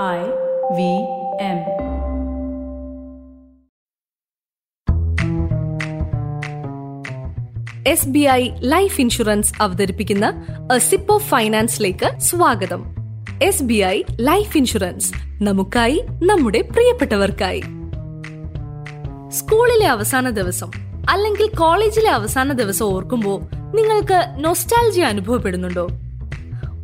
I V M. S B I life insurance അവതരിപ്പിക്കുന്ന sip of ഫൈനാൻസിലേക്ക് സ്വാഗതം. S B I life insurance നമുക്കായി നമ്മുടെ പ്രിയപ്പെട്ടവർക്കായി. സ്കൂളിലെ അവസാന ദിവസം അല്ലെങ്കിൽ കോളേജിലെ അവസാന ദിവസം ഓർക്കുമ്പോൾ നിങ്ങൾക്ക് നൊസ്റ്റാൾജി അനുഭവപ്പെടുന്നുണ്ടോ?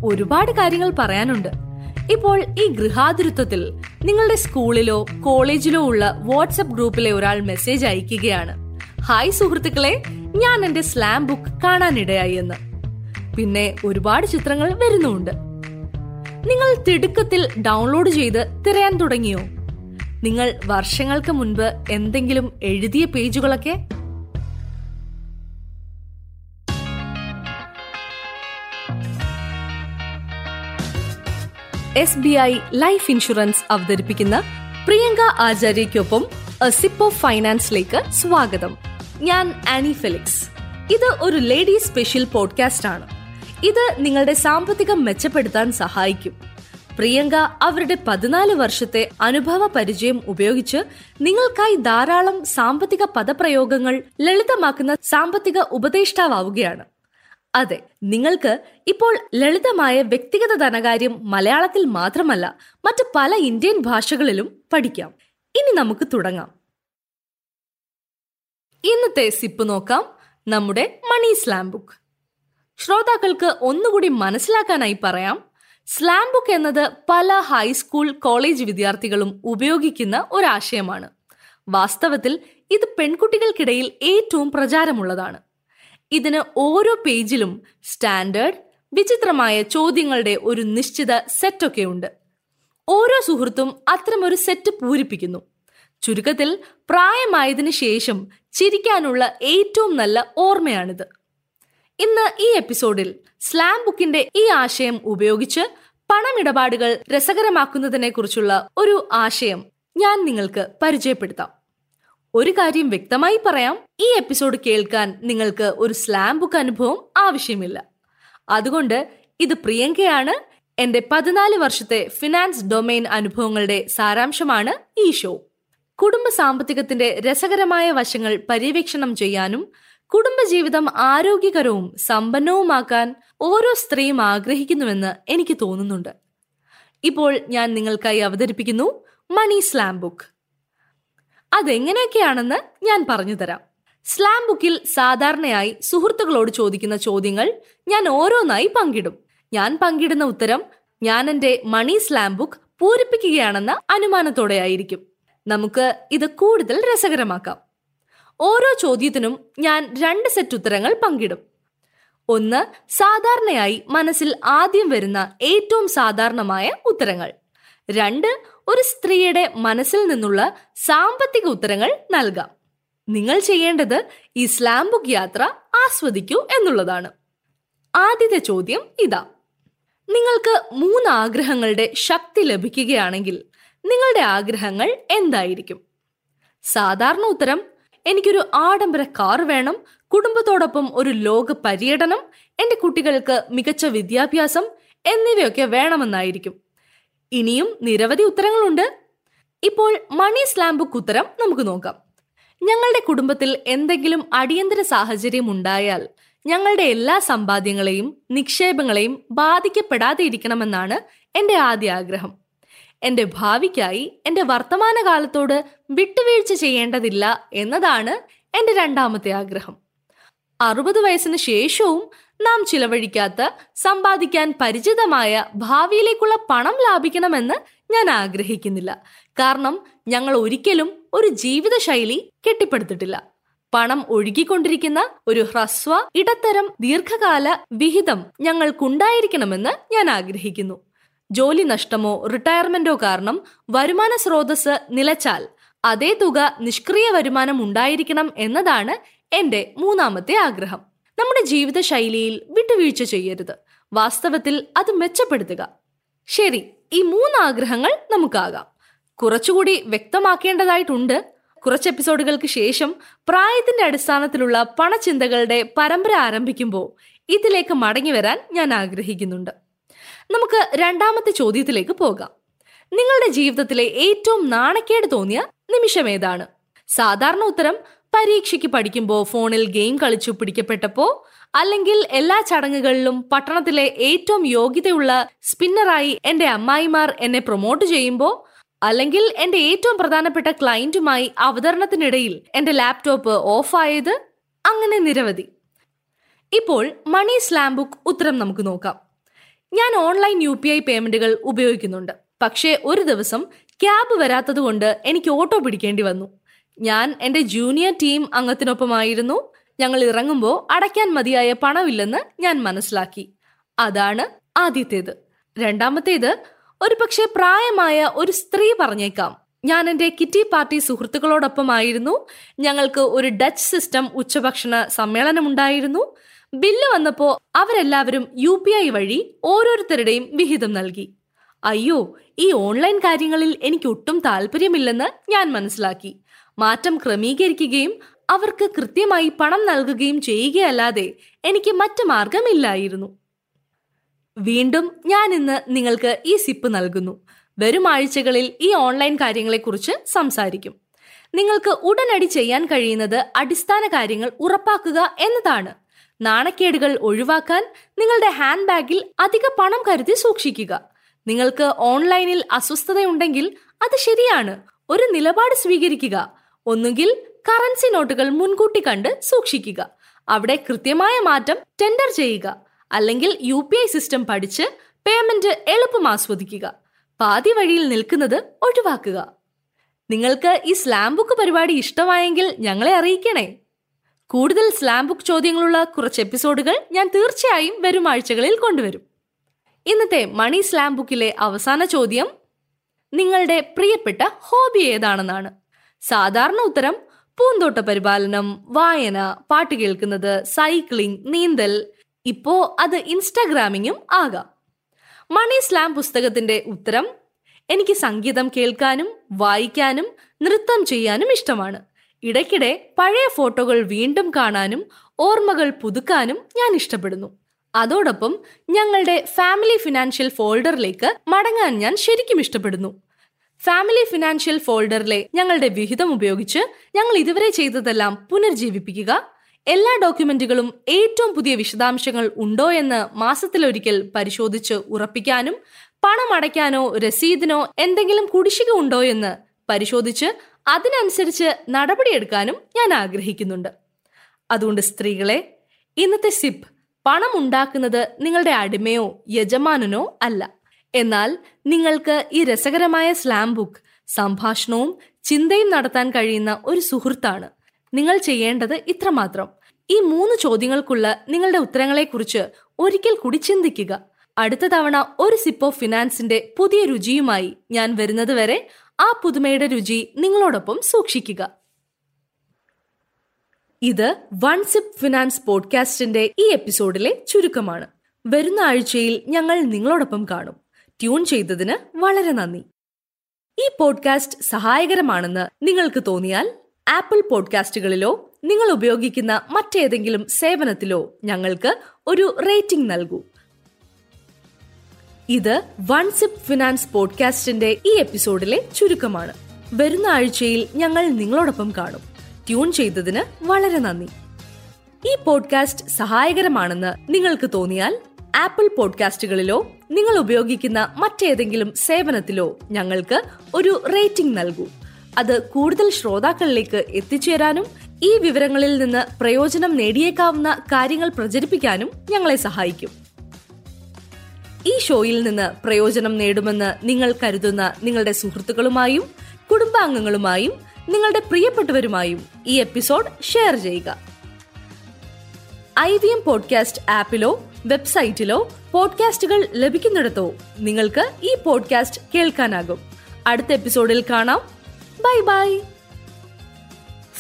ഒരുപാട് കാര്യങ്ങൾ പറയാനുണ്ട്. ഇപ്പോൾ ഈ ഗൃഹാതുരത്വത്തിൽ നിങ്ങളുടെ സ്കൂളിലോ കോളേജിലോ ഉള്ള വാട്സപ്പ് ഗ്രൂപ്പിലെ ഒരാൾ മെസ്സേജ് അയക്കുകയാണ്. ഹായ് സുഹൃത്തുക്കളെ ഞാൻ എന്റെ സ്ലാം ബുക്ക് കാണാനിടയായി എന്ന്. പിന്നെ ഒരുപാട് ചിത്രങ്ങൾ വരുന്നുണ്ട് നിങ്ങൾ തിടുക്കത്തിൽ ഡൗൺലോഡ് ചെയ്ത് തിരയാൻ തുടങ്ങിയോ? നിങ്ങൾ വർഷങ്ങൾക്ക് മുൻപ് എന്തെങ്കിലും എഴുതിയ പേജുകളൊക്കെ S B I life insurance അവതരിപ്പിക്കുന്ന പ്രിയങ്ക ആചാര്യയ്ക്കൊപ്പം സിപ്പ് ഓഫ് ഫൈനാൻസിലേക്ക് സ്വാഗതം. ഞാൻ ആനി ഫെലിക്സ്. ഇത് ഒരു ലേഡി സ്പെഷ്യൽ പോഡ്കാസ്റ്റ് ആണ്. ഇത് നിങ്ങളുടെ സാമ്പത്തികം മെച്ചപ്പെടുത്താൻ സഹായിക്കും. പ്രിയങ്ക അവരുടെ പതിനാല് വർഷത്തെ അനുഭവ പരിചയം ഉപയോഗിച്ച് നിങ്ങൾക്കായി ധാരാളം സാമ്പത്തിക പദപ്രയോഗങ്ങൾ ലളിതമാക്കുന്ന സാമ്പത്തിക ഉപദേഷ്ടാവുകയാണ് അതെ നിങ്ങൾക്ക് ഇപ്പോൾ ലളിതമായ വ്യക്തിഗത ധനകാര്യം മലയാളത്തിൽ മാത്രമല്ല മറ്റ് പല ഇന്ത്യൻ ഭാഷകളിലും പഠിക്കാം. ഇനി നമുക്ക് തുടങ്ങാം. ഇന്നത്തെ സിപ്പ് നോക്കാം നമ്മുടെ മണി സ്ലാം ബുക്ക്. ശ്രോതാക്കൾക്ക് ഒന്നുകൂടി മനസ്സിലാക്കാനായി പറയാം സ്ലാം ബുക്ക് എന്നത് പല ഹൈസ്കൂൾ കോളേജ് വിദ്യാർത്ഥികളും ഉപയോഗിക്കുന്ന ഒരാശയമാണ്. വാസ്തവത്തിൽ ഇത് പെൺകുട്ടികൾക്കിടയിൽ ഏറ്റവും പ്രചാരമുള്ളതാണ്. ഇതിന് ഓരോ പേജിലും സ്റ്റാൻഡേർഡ് വിചിത്രമായ ചോദ്യങ്ങളുടെ ഒരു നിശ്ചിത സെറ്റൊക്കെ ഉണ്ട്. ഓരോ സുഹൃത്തും അത്തരമൊരു സെറ്റ് പൂരിപ്പിക്കുന്നു. ചുരുക്കത്തിൽ പ്രായമായതിനു ശേഷം ചിരിക്കാനുള്ള ഏറ്റവും നല്ല ഓർമ്മയാണിത്. ഇന്ന് ഈ എപ്പിസോഡിൽ സ്ലാം ബുക്കിന്റെ ഈ ആശയം ഉപയോഗിച്ച് പണമിടപാടുകൾ രസകരമാക്കുന്നതിനെ കുറിച്ചുള്ള ഒരു ആശയം ഞാൻ നിങ്ങൾക്ക് പരിചയപ്പെടുത്താം. ഒരു കാര്യം വ്യക്തമായി പറയാം. ഈ എപ്പിസോഡ് കേൾക്കാൻ നിങ്ങൾക്ക് ഒരു സ്ലാം ബുക്ക് അനുഭവം ആവശ്യമില്ല. അതുകൊണ്ട് ഇത് പ്രിയങ്കയാണ്. എന്റെ പതിനാല് വർഷത്തെ ഫിനാൻസ് ഡൊമൈൻ അനുഭവങ്ങളുടെ സാരാംശമാണ് ഈ ഷോ കുടുംബ സാമ്പത്തികത്തിന്റെ രസകരമായ വശങ്ങൾ പര്യവേക്ഷണം ചെയ്യാനും കുടുംബജീവിതം ആരോഗ്യകരവും സമ്പന്നവുമാക്കാൻ ഓരോ സ്ത്രീയും ആഗ്രഹിക്കുന്നുവെന്ന് എനിക്ക് തോന്നുന്നുണ്ട്. ഇപ്പോൾ ഞാൻ നിങ്ങൾക്കായി അവതരിപ്പിക്കുന്നു മണി സ്ലാം ബുക്ക് അതെങ്ങനെയൊക്കെയാണെന്ന് ഞാൻ പറഞ്ഞു തരാം. സ്ലാം ബുക്കിൽ സാധാരണയായി സുഹൃത്തുക്കളോട് ചോദിക്കുന്ന ചോദ്യങ്ങൾ ഞാൻ ഓരോന്നായി പങ്കിടും. ഞാൻ പങ്കിടുന്ന ഉത്തരം ഞാൻ എന്റെ മണി സ്ലാം ബുക്ക് പൂരിപ്പിക്കുകയാണെന്ന അനുമാനത്തോടെയായിരിക്കും നമുക്ക് ഇത് കൂടുതൽ രസകരമാക്കാം. ഓരോ ചോദ്യത്തിനും ഞാൻ രണ്ട് സെറ്റ് ഉത്തരങ്ങൾ പങ്കിടും. ഒന്ന് സാധാരണയായി മനസ്സിൽ ആദ്യം വരുന്ന ഏറ്റവും സാധാരണമായ ഉത്തരങ്ങൾ. രണ്ട് ഒരു സ്ത്രീയുടെ മനസ്സിൽ നിന്നുള്ള സാമ്പത്തിക ഉത്തരങ്ങൾ നൽകാം. നിങ്ങൾ ചെയ്യേണ്ടത് ഈ സ്ലാംബുക്ക് യാത്ര ആസ്വദിക്കൂ എന്നുള്ളതാണ്. ആദ്യത്തെ ചോദ്യം ഇതാ. നിങ്ങൾക്ക് മൂന്ന് ആഗ്രഹങ്ങളുടെ ശക്തി ലഭിക്കുകയാണെങ്കിൽ നിങ്ങളുടെ ആഗ്രഹങ്ങൾ എന്തായിരിക്കും? സാധാരണ ഉത്തരം എനിക്കൊരു ആഡംബര കാർ വേണം കുടുംബത്തോടൊപ്പം ഒരു ലോക പര്യടനം എന്റെ കുട്ടികൾക്ക് മികച്ച വിദ്യാഭ്യാസം എന്നിവയൊക്കെ വേണമെന്നായിരിക്കും. ഇനിയും നിരവധി ഉത്തരങ്ങളുണ്ട്. ഇപ്പോൾ മണി സ്ലാം ബുക്ക് ഉത്തരം നമുക്ക് നോക്കാം. ഞങ്ങളുടെ കുടുംബത്തിൽ എന്തെങ്കിലും അടിയന്തര സാഹചര്യം ഉണ്ടായാൽ ഞങ്ങളുടെ എല്ലാ സമ്പാദ്യങ്ങളെയും നിക്ഷേപങ്ങളെയും ബാധിക്കപ്പെടാതെ ഇരിക്കണമെന്നാണ് എന്റെ ആദ്യ ആഗ്രഹം. എന്റെ ഭാവിക്കായി എന്റെ വർത്തമാനകാലത്തോട് വിട്ടുവീഴ്ച ചെയ്യേണ്ടതില്ല എന്നതാണ് എന്റെ രണ്ടാമത്തെ ആഗ്രഹം. അറുപത് വയസ്സിന് ശേഷവും നാം ചിലവഴിക്കാത്ത സമ്പാദിക്കാൻ പരിചിതമായ ഭാവിയിലേക്കുള്ള പണം ലാഭിക്കണമെന്ന് ഞാൻ ആഗ്രഹിക്കുന്നില്ല. കാരണം ഞങ്ങൾ ഒരിക്കലും ഒരു ജീവിതശൈലി കെട്ടിപ്പടുത്തിട്ടില്ല. പണം ഒഴുകിക്കൊണ്ടിരിക്കുന്ന ഒരു ഹ്രസ്വ ഇടത്തരം ദീർഘകാല വിഹിതം ഞങ്ങൾക്കുണ്ടായിരിക്കണമെന്ന് ഞാൻ ആഗ്രഹിക്കുന്നു. ജോലി നഷ്ടമോ റിട്ടയർമെന്റോ കാരണം വരുമാന സ്രോതസ് നിലച്ചാൽ അതേ തുക നിഷ്ക്രിയ വരുമാനം ഉണ്ടായിരിക്കണം എന്നതാണ് എന്റെ മൂന്നാമത്തെ ആഗ്രഹം. നമ്മുടെ ജീവിതശൈലിയിൽ വിട്ടുവീഴ്ച ചെയ്യരുത്. വാസ്തവത്തിൽ അത് മെച്ചപ്പെടുത്തുക. ശരി ഈ മൂന്ന് ആഗ്രഹങ്ങൾ നമുക്കാകാം. കുറച്ചുകൂടി വ്യക്തമാക്കേണ്ടതായിട്ടുണ്ട്. കുറച്ച് എപ്പിസോഡുകൾക്ക് ശേഷം പ്രായത്തിന്റെ അടിസ്ഥാനത്തിലുള്ള പണചിന്തകളുടെ പരമ്പര ആരംഭിക്കുമ്പോൾ ഇതിലേക്ക് മടങ്ങി വരാൻ ഞാൻ ആഗ്രഹിക്കുന്നുണ്ട്. നമുക്ക് രണ്ടാമത്തെ ചോദ്യത്തിലേക്ക് പോകാം. നിങ്ങളുടെ ജീവിതത്തിലെ ഏറ്റവും നാണക്കേട് തോന്നിയ നിമിഷം ഏതാണ്? സാധാരണ ഉത്തരം പരീക്ഷയ്ക്ക് പഠിക്കുമ്പോൾ ഫോണിൽ ഗെയിം കളിച്ചു പിടിക്കപ്പെട്ടപ്പോ അല്ലെങ്കിൽ എല്ലാ ചടങ്ങുകളിലും പട്ടണത്തിലെ ഏറ്റവും യോഗ്യതയുള്ള സ്പിന്നറായി എന്റെ അമ്മായിമാർ എന്നെ പ്രൊമോട്ട് ചെയ്യുമ്പോൾ അല്ലെങ്കിൽ എന്റെ ഏറ്റവും പ്രധാനപ്പെട്ട ക്ലയന്റുമായി അവതരണത്തിനിടയിൽ എന്റെ ലാപ്ടോപ്പ് ഓഫായത് അങ്ങനെ നിരവധി. ഇപ്പോൾ മണി സ്ലാം ബുക്ക് ഉത്തരം നമുക്ക് നോക്കാം. ഞാൻ ഓൺലൈൻ യു പി ഐ പേയ്മെന്റുകൾ ഉപയോഗിക്കുന്നുണ്ട്. പക്ഷേ ഒരു ദിവസം ക്യാബ് വരാത്തതുകൊണ്ട് എനിക്ക് ഓട്ടോ പിടിക്കേണ്ടി വന്നു. ഞാൻ എന്റെ ജൂനിയർ ടീം അംഗത്തിനൊപ്പമായിരുന്നു. ഞങ്ങൾ ഇറങ്ങുമ്പോൾ അടയ്ക്കാൻ മതിയായ പണമില്ലെന്ന് ഞാൻ മനസ്സിലാക്കി. അതാണ് ആദ്യത്തേത്. രണ്ടാമത്തേത് ഒരുപക്ഷെ പ്രായമായ ഒരു സ്ത്രീ പറഞ്ഞേക്കാം. ഞാൻ എന്റെ കിറ്റി പാർട്ടി സുഹൃത്തുക്കളോടൊപ്പമായിരുന്നു. ഞങ്ങൾക്ക് ഒരു ഡച്ച് സിസ്റ്റം ഉച്ചഭക്ഷണ സമ്മേളനമുണ്ടായിരുന്നു. ബില്ല് വന്നപ്പോ അവരെല്ലാവരും യു പി ഐ വഴി ഓരോരുത്തരുടെയും വിഹിതം നൽകി. അയ്യോ ഈ ഓൺലൈൻ കാര്യങ്ങളിൽ എനിക്ക് ഒട്ടും താല്പര്യമില്ലെന്ന് ഞാൻ മനസ്സിലാക്കി. മാറ്റം ക്രമീകരിക്കുകയും അവർക്ക് കൃത്യമായി പണം നൽകുകയും ചെയ്യുകയല്ലാതെ എനിക്ക് മറ്റു മാർഗമില്ലായിരുന്നു. വീണ്ടും ഞാൻ ഇന്ന് നിങ്ങൾക്ക് ഈ സിപ്പ് നൽകുന്നു. വരും ആഴ്ചകളിൽ ഈ ഓൺലൈൻ കാര്യങ്ങളെക്കുറിച്ച് സംസാരിക്കും. നിങ്ങൾക്ക് ഉടനടി ചെയ്യാൻ കഴിയുന്നത് അടിസ്ഥാന കാര്യങ്ങൾ ഉറപ്പാക്കുക എന്നതാണ്. നാണക്കേടുകൾ ഒഴിവാക്കാൻ നിങ്ങളുടെ ഹാൻഡ് ബാഗിൽ അധിക പണം കരുതി സൂക്ഷിക്കുക. നിങ്ങൾക്ക് ഓൺലൈനിൽ അസ്വസ്ഥതയുണ്ടെങ്കിൽ അത് ശരിയാണ്. ഒരു നിലപാട് സ്വീകരിക്കുക. ഒന്നുകിൽ കറൻസി നോട്ടുകൾ മുൻകൂട്ടി കണ്ട് സൂക്ഷിക്കുക. അവിടെ കൃത്യമായ മാറ്റം ടെൻഡർ ചെയ്യുക. അല്ലെങ്കിൽ യു പി ഐ സിസ്റ്റം പഠിച്ച് പേയ്മെന്റ് എളുപ്പം ആസ്വദിക്കുക. പാതി വഴിയിൽ നിൽക്കുന്നത് ഒഴിവാക്കുക. നിങ്ങൾക്ക് ഈ സ്ലാം ബുക്ക് പരിപാടി ഇഷ്ടമായെങ്കിൽ ഞങ്ങളെ അറിയിക്കണേ. കൂടുതൽ സ്ലാം ബുക്ക് ചോദ്യങ്ങളുള്ള കുറച്ച് എപ്പിസോഡുകൾ ഞാൻ തീർച്ചയായും വരും ആഴ്ചകളിൽ കൊണ്ടുവരും. ഇന്നത്തെ മണി സ്ലാം ബുക്കിലെ അവസാന ചോദ്യം നിങ്ങളുടെ പ്രിയപ്പെട്ട ഹോബി ഏതാണെന്നാണ്. സാധാരണ ഉത്തരം പൂന്തോട്ട പരിപാലനം വായന പാട്ട് കേൾക്കുന്നത് സൈക്ലിംഗ് നീന്തൽ. ഇപ്പോ അത് ഇൻസ്റ്റാഗ്രാമിങ്ങും ആകാം. മണി സ്ലാം പുസ്തകത്തിന്റെ ഉത്തരം എനിക്ക് സംഗീതം കേൾക്കാനും വായിക്കാനും നൃത്തം ചെയ്യാനും ഇഷ്ടമാണ്. ഇടയ്ക്കിടെ പഴയ ഫോട്ടോകൾ വീണ്ടും കാണാനും ഓർമ്മകൾ പുതുക്കാനും ഞാൻ ഇഷ്ടപ്പെടുന്നു. അതോടൊപ്പം ഞങ്ങളുടെ ഫാമിലി ഫിനാൻഷ്യൽ ഫോൾഡറിലേക്ക് മടങ്ങാൻ ഞാൻ ശരിക്കും ഇഷ്ടപ്പെടുന്നു. ഫാമിലി ഫിനാൻഷ്യൽ ഫോൾഡറിലെ ഞങ്ങളുടെ വിഹിതം ഉപയോഗിച്ച് ഞങ്ങൾ ഇതുവരെ ചെയ്തതെല്ലാം പുനർജീവിപ്പിക്കുക. എല്ലാ ഡോക്യുമെന്റുകളും ഏറ്റവും പുതിയ വിശദാംശങ്ങൾ ഉണ്ടോ എന്ന് മാസത്തിലൊരിക്കൽ പരിശോധിച്ച് ഉറപ്പിക്കാനും പണം അടയ്ക്കാനോ രസീതിനോ എന്തെങ്കിലും കുടിശ്ശിക ഉണ്ടോ എന്ന് പരിശോധിച്ച് അതിനനുസരിച്ച് നടപടിയെടുക്കാനും ഞാൻ ആഗ്രഹിക്കുന്നുണ്ട്. അതുകൊണ്ട് സ്ത്രീകളെ ഇന്നത്തെ സിപ്പ് പണം ഉണ്ടാക്കുന്നത് നിങ്ങളുടെ അടിമയോ യജമാനനോ അല്ല. എന്നാൽ നിങ്ങൾക്ക് ഈ രസകരമായ സ്ലാം ബുക്ക് സംഭാഷണവും ചിന്തയും നടത്താൻ കഴിയുന്ന ഒരു സുഹൃത്താണ്. നിങ്ങൾ ചെയ്യേണ്ടത് ഇത്രമാത്രം. ഈ മൂന്ന് ചോദ്യങ്ങൾക്കുള്ള നിങ്ങളുടെ ഉത്തരങ്ങളെക്കുറിച്ച് ഒരിക്കൽ കൂടി ചിന്തിക്കുക. അടുത്ത തവണ ഒരു സിപ്പ് ഓഫ് ഫിനാൻസിന്റെ പുതിയ രുചിയുമായി ഞാൻ വരുന്നതുവരെ ആ പുതുമയുടെ രുചി നിങ്ങളോടൊപ്പം സൂക്ഷിക്കുക. ഇത് വൺ സിപ്പ് ഫിനാൻസ് പോഡ്കാസ്റ്റിന്റെ ഈ എപ്പിസോഡിലെ ചുരുക്കമാണ്. വരുന്ന ആഴ്ചയിൽ ഞങ്ങൾ നിങ്ങളോടൊപ്പം കാണും. ട്യൂൺ ചെയ്തതിന് വളരെ നന്ദി. ഈ പോഡ്കാസ്റ്റ് സഹായകരമാണെന്ന് നിങ്ങൾക്ക് തോന്നിയാൽ ആപ്പിൾ പോഡ്കാസ്റ്റുകളിലോ നിങ്ങൾ ഉപയോഗിക്കുന്ന മറ്റേതെങ്കിലും സേവനത്തിലോ ഞങ്ങൾക്ക് ഒരു റേറ്റിംഗ് നൽകൂ. ഇത് വൺ സിപ്പ് ഫിനാൻസ് പോഡ്കാസ്റ്റിന്റെ ഈ എപ്പിസോഡിലെ ചുരുക്കമാണ്. വരുന്ന ആഴ്ചയിൽ ഞങ്ങൾ നിങ്ങളോടൊപ്പം കാണും. ട്യൂൺ ചെയ്തതിന് വളരെ നന്ദി. ഈ പോഡ്കാസ്റ്റ് സഹായകരമാണെന്ന് നിങ്ങൾക്ക് തോന്നിയാൽ ആപ്പിൾ പോഡ്കാസ്റ്റുകളിലോ നിങ്ങൾ ഉപയോഗിക്കുന്ന മറ്റേതെങ്കിലും സേവനത്തിലോ ഞങ്ങൾക്ക് ഒരു റേറ്റിംഗ് നൽകൂ. അത് കൂടുതൽ ശ്രോതാക്കളിലേക്ക് എത്തിച്ചേരാനും ഈ വിവരങ്ങളിൽ നിന്ന് പ്രയോജനം നേടിയേക്കാവുന്ന കാര്യങ്ങൾ പ്രചരിപ്പിക്കാനും ഞങ്ങളെ സഹായിക്കും. ഈ ഷോയിൽ നിന്ന് പ്രയോജനം നേടുമെന്ന് നിങ്ങൾ കരുതുന്ന നിങ്ങളുടെ സുഹൃത്തുക്കളുമായും കുടുംബാംഗങ്ങളുമായും നിങ്ങളുടെ പ്രിയപ്പെട്ടവരുമായും ഈ എപ്പിസോഡ് ഷെയർ ചെയ്യുക. ഐ വി എം പോഡ്കാസ്റ്റ് ആപ്പിലോ വെബ്സൈറ്റിലോ പോഡ്കാസ്റ്റുകൾ ലഭിക്കുന്നിടത്തോ നിങ്ങൾക്ക് ഈ പോഡ്കാസ്റ്റ് കേൾക്കാനാകും. അടുത്ത എപ്പിസോഡിൽ കാണാം. Bye bye.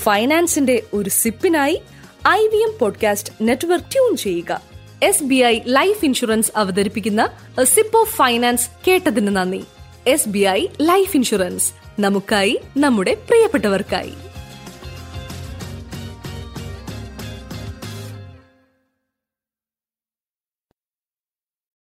ഫൈനാൻസിന്റെ ഒരു സിപ്പിനായി I V M podcast network tune ചെയ്യുക. S B I life insurance അവതരിപ്പിക്കുന്ന സിപ്പ് ഓഫ് ഫൈനാൻസ് കേട്ടതിന് നന്ദി. S B I life insurance. നമുക്കായി നമ്മുടെ പ്രിയപ്പെട്ടവർക്കായി.